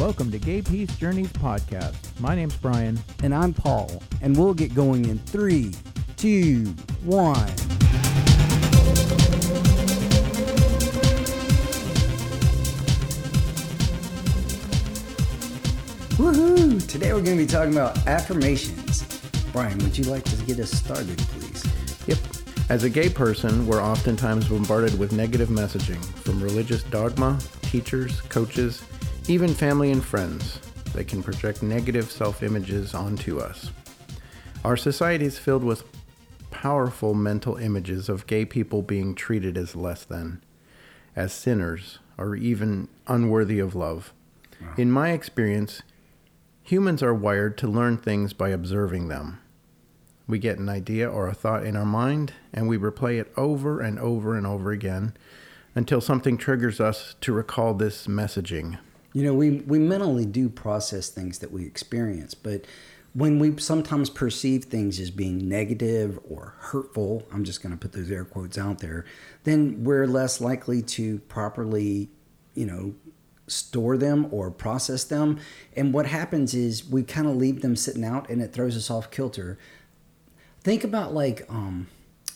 Welcome to Gay Peace Journeys podcast. My name's Brian. And I'm Paul, and we'll get going in three, two, one. Woohoo! Today we're going to be talking about affirmations. Brian, would you like to get us started, please? Yep. As a gay person, we're oftentimes bombarded with negative messaging from religious dogma, teachers, coaches, even family and friends. They can project negative self images onto us. Our society is filled with powerful mental images of gay people being treated as less than, as sinners, or even unworthy of love. Wow. In my experience, Humans are wired to learn things by observing them. We get an idea or a thought in our mind and we replay it over and over and over again until something triggers us to recall this messaging. You know, we, we mentally do process things that we experience, but when we sometimes perceive things as being negative or hurtful, I'm just going to put those air quotes out there, then we're less likely to properly, you know, store them or process them. And what happens is we kind of leave them sitting out and it throws us off kilter. Think about like um,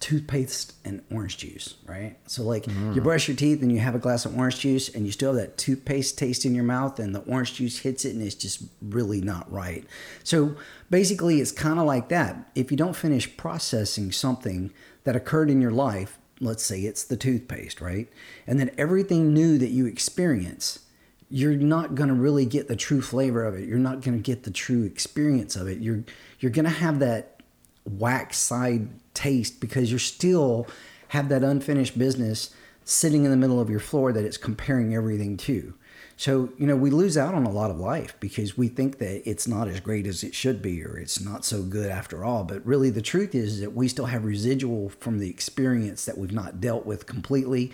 toothpaste and orange juice, right? So, like mm. you brush your teeth and you have a glass of orange juice and you still have that toothpaste taste in your mouth and the orange juice hits it and it's just really not right. So, basically, it's kind of like that. If you don't finish processing something that occurred in your life, let's say it's the toothpaste, right? And then everything new that you experience you're not going to really get the true flavor of it. You're not going to get the true experience of it. You're you're going to have that wax side taste because you're still have that unfinished business sitting in the middle of your floor that it's comparing everything to. So, you know, we lose out on a lot of life because we think that it's not as great as it should be or it's not so good after all. But really, the truth is that we still have residual from the experience that we've not dealt with completely.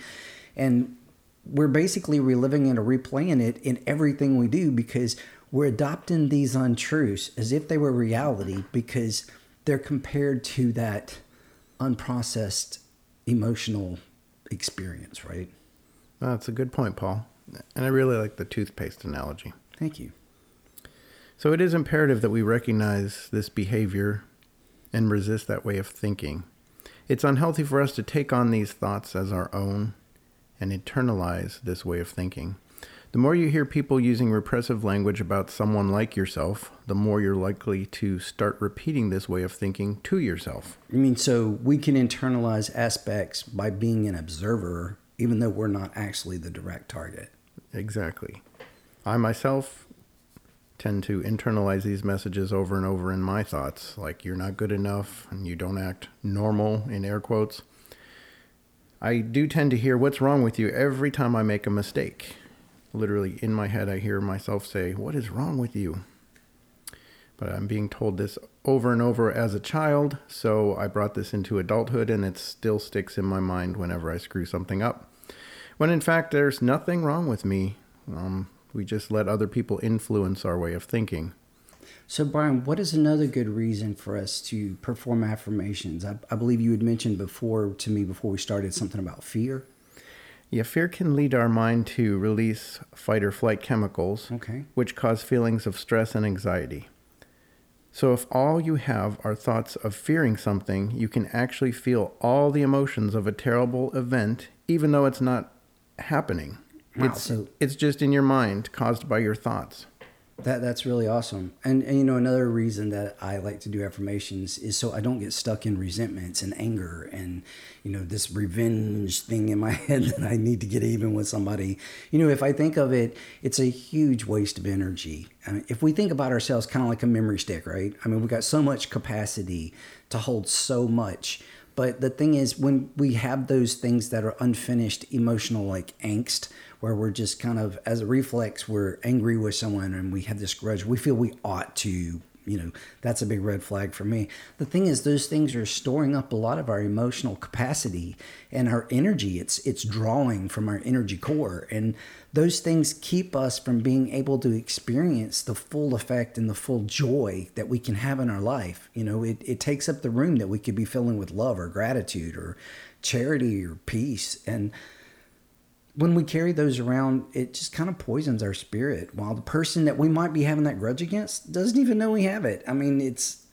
And we're basically reliving it or replaying it in everything we do because we're adopting these untruths as if they were reality because they're compared to that unprocessed emotional experience, right? That's a good point, Paul. And I really like the toothpaste analogy. Thank you. So it is imperative that we recognize this behavior and resist that way of thinking. It's unhealthy for us to take on these thoughts as our own and internalize this way of thinking. The more you hear people using repressive language about someone like yourself, the more you're likely to start repeating this way of thinking to yourself. I mean, so we can internalize aspects by being an observer, even though we're not actually the direct target. Exactly. I myself tend to internalize these messages over and over in my thoughts, like you're not good enough and you don't act normal, in air quotes. I do tend to hear what's wrong with you every time I make a mistake. Literally in my head, I hear myself say, What is wrong with you? But I'm being told this over and over as a child, so I brought this into adulthood and it still sticks in my mind whenever I screw something up. When in fact, there's nothing wrong with me. Um, we just let other people influence our way of thinking. So, Brian, what is another good reason for us to perform affirmations? I, I, believe you had mentioned before to me before we started something about fear. Yeah, fear can lead our mind to release fight or flight chemicals, okay. which cause feelings of stress and anxiety. So, if all you have are thoughts of fearing something, you can actually feel all the emotions of a terrible event, even though it's not happening. Wow, it's, so it's just in your mind, caused by your thoughts. That that's really awesome. And and you know another reason that I like to do affirmations is so I don't get stuck in resentments and anger and you know this revenge thing in my head that I need to get even with somebody. You know, if I think of it, it's a huge waste of energy. I mean, if we think about ourselves kind of like a memory stick, right? I mean, we've got so much capacity to hold so much. But the thing is, when we have those things that are unfinished emotional, like angst, where we're just kind of, as a reflex, we're angry with someone and we have this grudge, we feel we ought to you know that's a big red flag for me. The thing is those things are storing up a lot of our emotional capacity and our energy. It's it's drawing from our energy core. And those things keep us from being able to experience the full effect and the full joy that we can have in our life. You know it, it takes up the room that we could be filling with love or gratitude or charity or peace. And when we carry those around, it just kind of poisons our spirit. While the person that we might be having that grudge against doesn't even know we have it. I mean, it's,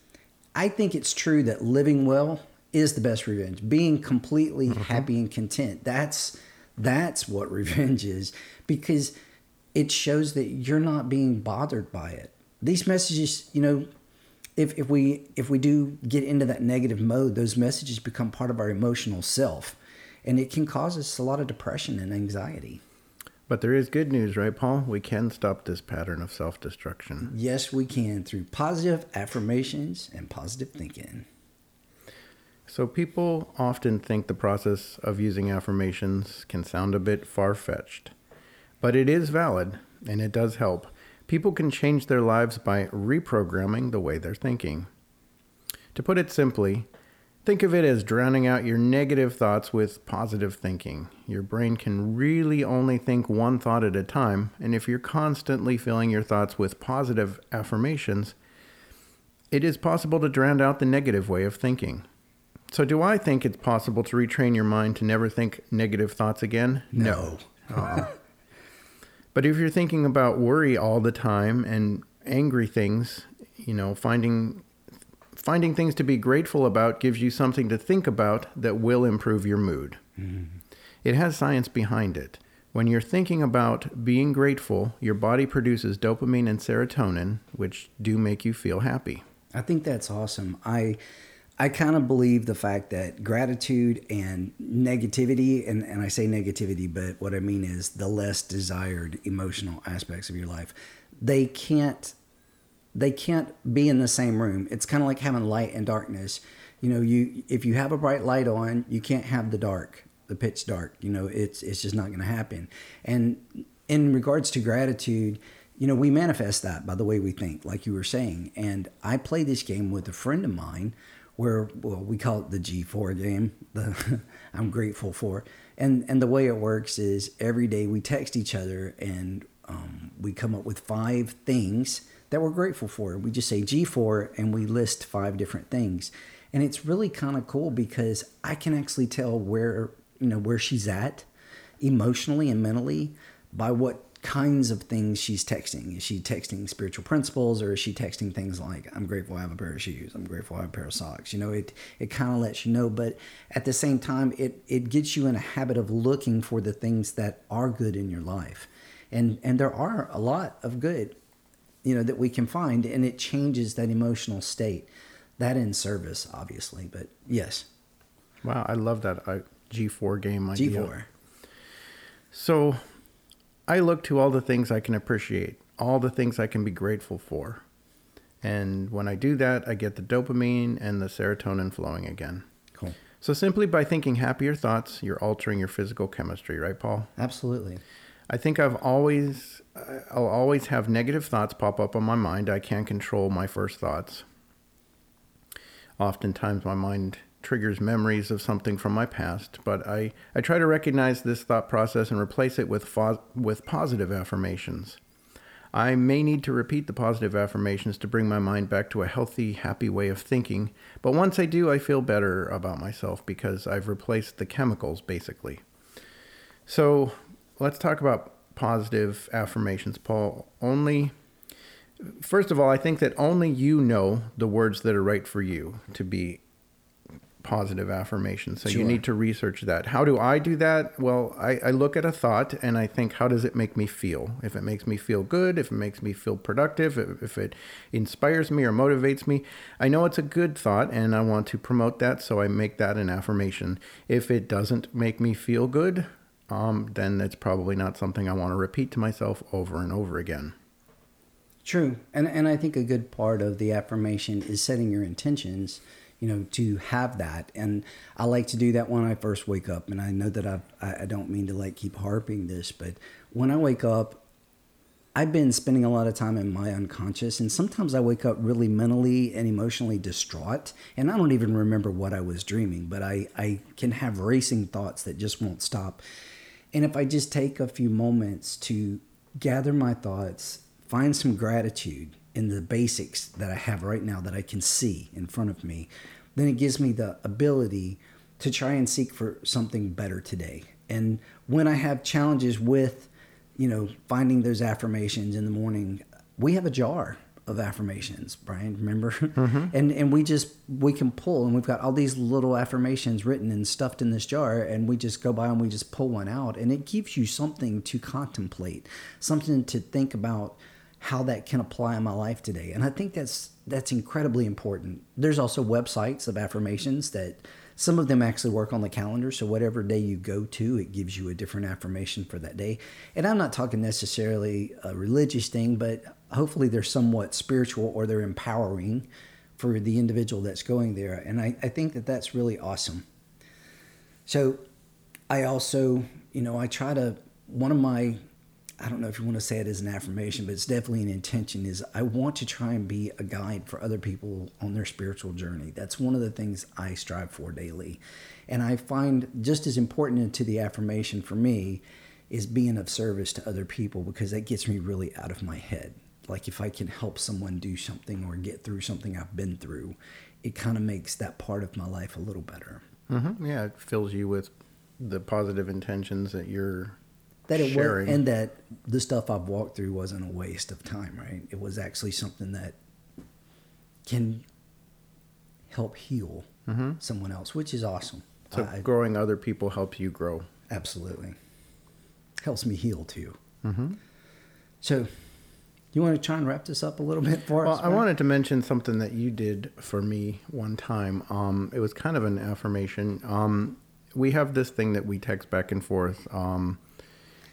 I think it's true that living well is the best revenge. Being completely mm-hmm. happy and content. That's, that's what revenge is because it shows that you're not being bothered by it. These messages, you know, if, if we if we do get into that negative mode, those messages become part of our emotional self and it can cause us a lot of depression and anxiety. But there is good news, right, Paul? We can stop this pattern of self destruction. Yes, we can through positive affirmations and positive thinking. So, people often think the process of using affirmations can sound a bit far fetched, but it is valid and it does help. People can change their lives by reprogramming the way they're thinking. To put it simply, Think of it as drowning out your negative thoughts with positive thinking. Your brain can really only think one thought at a time, and if you're constantly filling your thoughts with positive affirmations, it is possible to drown out the negative way of thinking. So, do I think it's possible to retrain your mind to never think negative thoughts again? No. no. but if you're thinking about worry all the time and angry things, you know, finding Finding things to be grateful about gives you something to think about that will improve your mood. Mm-hmm. It has science behind it. When you're thinking about being grateful, your body produces dopamine and serotonin, which do make you feel happy. I think that's awesome. I I kind of believe the fact that gratitude and negativity, and, and I say negativity, but what I mean is the less desired emotional aspects of your life, they can't they can't be in the same room. It's kind of like having light and darkness. You know, you if you have a bright light on, you can't have the dark, the pitch dark. You know, it's it's just not going to happen. And in regards to gratitude, you know, we manifest that by the way we think, like you were saying. And I play this game with a friend of mine where well we call it the G4 game. The I'm grateful for. And and the way it works is every day we text each other and um, we come up with five things that we're grateful for. We just say G4 and we list five different things. And it's really kind of cool because I can actually tell where, you know, where she's at emotionally and mentally by what kinds of things she's texting. Is she texting spiritual principles or is she texting things like, I'm grateful I have a pair of shoes, I'm grateful I have a pair of socks? You know, it it kind of lets you know, but at the same time it it gets you in a habit of looking for the things that are good in your life. And and there are a lot of good you know that we can find and it changes that emotional state. That in service obviously but yes. Wow i love that uh, g4 game idea. g4 so i look to all the things i can appreciate all the things i can be grateful for. And when i do that i get the dopamine and the serotonin flowing again. Cool. So simply by thinking happier thoughts you're altering your physical chemistry right paul? Absolutely I think I've always, I'll always have negative thoughts pop up on my mind. I can't control my first thoughts. Oftentimes, my mind triggers memories of something from my past, but I, I try to recognize this thought process and replace it with, fo- with positive affirmations. I may need to repeat the positive affirmations to bring my mind back to a healthy, happy way of thinking, but once I do, I feel better about myself because I've replaced the chemicals basically. So, let's talk about positive affirmations, Paul. Only, first of all, I think that only you know the words that are right for you to be positive affirmations. So sure. you need to research that. How do I do that? Well, I, I, look at a thought and I think, how does it make me feel? If it makes me feel good, if it makes me feel productive, if, if it inspires me or motivates me, I know it's a good thought and I want to promote that. So I make that an affirmation. If it doesn't make me feel good, um, then it's probably not something I want to repeat to myself over and over again. True, and and I think a good part of the affirmation is setting your intentions. You know, to have that, and I like to do that when I first wake up. And I know that I've, I I don't mean to like keep harping this, but when I wake up, I've been spending a lot of time in my unconscious, and sometimes I wake up really mentally and emotionally distraught, and I don't even remember what I was dreaming, but I, I can have racing thoughts that just won't stop. And if I just take a few moments to gather my thoughts, find some gratitude in the basics that I have right now that I can see in front of me, then it gives me the ability to try and seek for something better today. And when I have challenges with, you know, finding those affirmations in the morning, we have a jar of affirmations, Brian, remember? Mm-hmm. And and we just we can pull and we've got all these little affirmations written and stuffed in this jar and we just go by and we just pull one out and it gives you something to contemplate, something to think about how that can apply in my life today. And I think that's that's incredibly important. There's also websites of affirmations that some of them actually work on the calendar. So whatever day you go to, it gives you a different affirmation for that day. And I'm not talking necessarily a religious thing, but hopefully they're somewhat spiritual or they're empowering for the individual that's going there. And I, I think that that's really awesome. So I also, you know, I try to, one of my, I don't know if you want to say it as an affirmation, but it's definitely an intention is I want to try and be a guide for other people on their spiritual journey. That's one of the things I strive for daily. And I find just as important to the affirmation for me is being of service to other people because that gets me really out of my head. Like if I can help someone do something or get through something I've been through, it kind of makes that part of my life a little better. hmm Yeah, it fills you with the positive intentions that you're that it sharing. was, and that the stuff I've walked through wasn't a waste of time, right? It was actually something that can help heal someone else, which is awesome. so I- growing other people helps you grow. absolutely helps me heal too. Mm-hmm. So, you want to try and wrap this up a little bit for Well, us? Well, I wanted to mention something that you did for me one time. Um, it was kind of an affirmation. Um, we have this thing that we text back and forth. Um,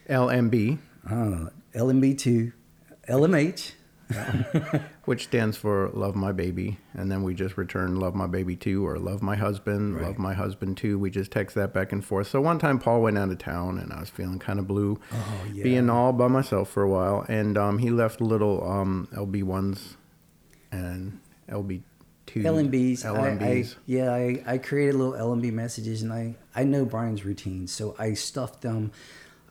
LMB, Uh, LMB2, LMH. which stands for Love My Baby, and then we just return Love My Baby Too or Love My Husband, Right. Love My Husband Too. We just text that back and forth. So one time Paul went out of town, and I was feeling kind of blue, Oh, yeah. being all by myself for a while, and um, he left little um, LB ones and LB two LMBs. I, I, LMBs. yeah, I, I created little LMB messages, and I, I know Brian's routine, so I stuffed them,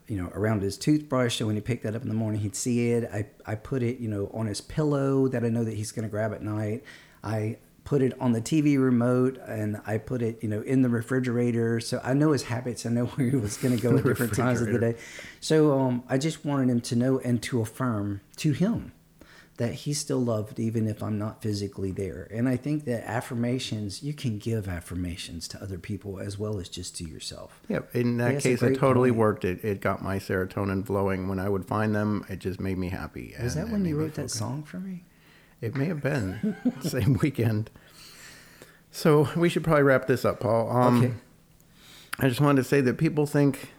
you know, around his toothbrush. So when he picked that up in the morning, he'd see it. I, I put it, you know, on his pillow that I know that he's going to grab at night. I put it on the TV remote, and I put it, you know, in the refrigerator. So I know his habits. I know where he was going to go at different times of the day. So um, I just wanted him to know and to affirm to him that he's still loved even if I'm not physically there. And I think that affirmations, you can give affirmations to other people as well as just to yourself. Yeah, in that case, it totally point. worked. It, it got my serotonin flowing. When I would find them, it just made me happy. Was and that when you wrote that song for me? It may have been same weekend. So we should probably wrap this up, Paul. Um, Okay. I just wanted to say that people think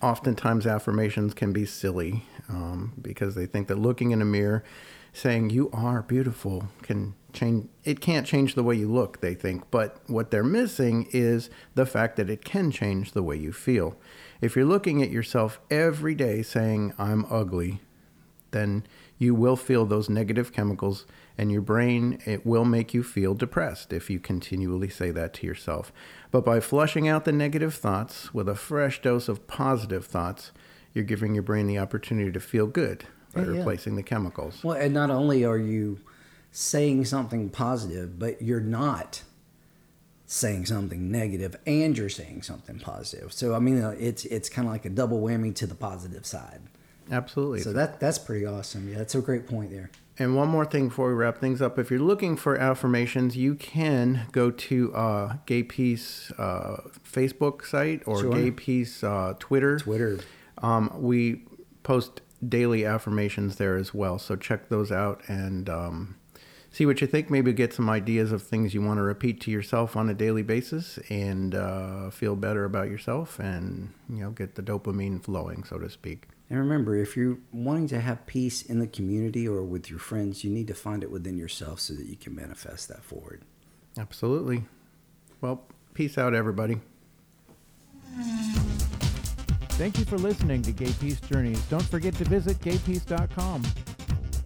oftentimes affirmations can be silly um, because they think that looking in a mirror, saying "you are beautiful" can change. It can't change the way you look. They think, but what they're missing is the fact that it can change the way you feel. If you're looking at yourself every day saying "I'm ugly," then you will feel those negative chemicals and your brain it will make you feel depressed if you continually say that to yourself but by flushing out the negative thoughts with a fresh dose of positive thoughts you're giving your brain the opportunity to feel good by Yeah, yeah. replacing the chemicals Well, and not only are you saying something positive, but you're not saying something negative and you're saying something positive. So I mean, it's it's kind of like a double whammy to the positive side. Absolutely So that that's pretty awesome. Yeah, that's a great point there. And one more thing before we wrap things up. If you're looking for affirmations, you can go to uh, Gay Peace uh, Facebook site or Sure. Gay Peace uh, Twitter. Twitter. Um, we post daily affirmations there as well. So check those out and um, see what you think. Maybe get some ideas of things you want to repeat to yourself on a daily basis and uh, feel better about yourself and, you know, get the dopamine flowing, so to speak. And remember, if you're wanting to have peace in the community or with your friends, you need to find it within yourself so that you can manifest that forward. Absolutely. Well, peace out, everybody. Thank you for listening to Gay Peace Journeys. Don't forget to visit gaypeace.com.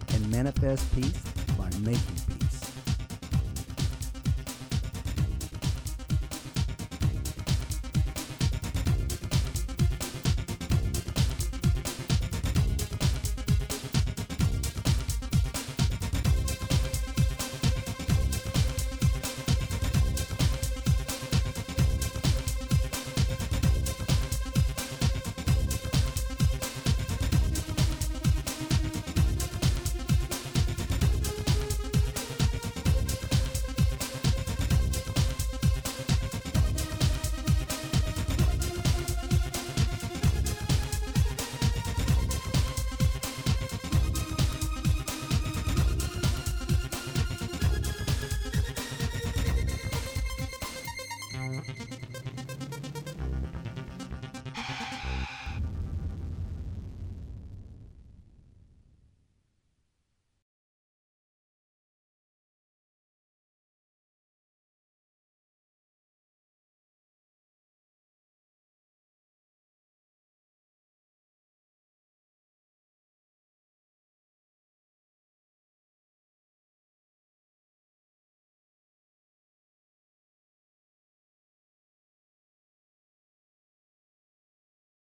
And manifest peace by making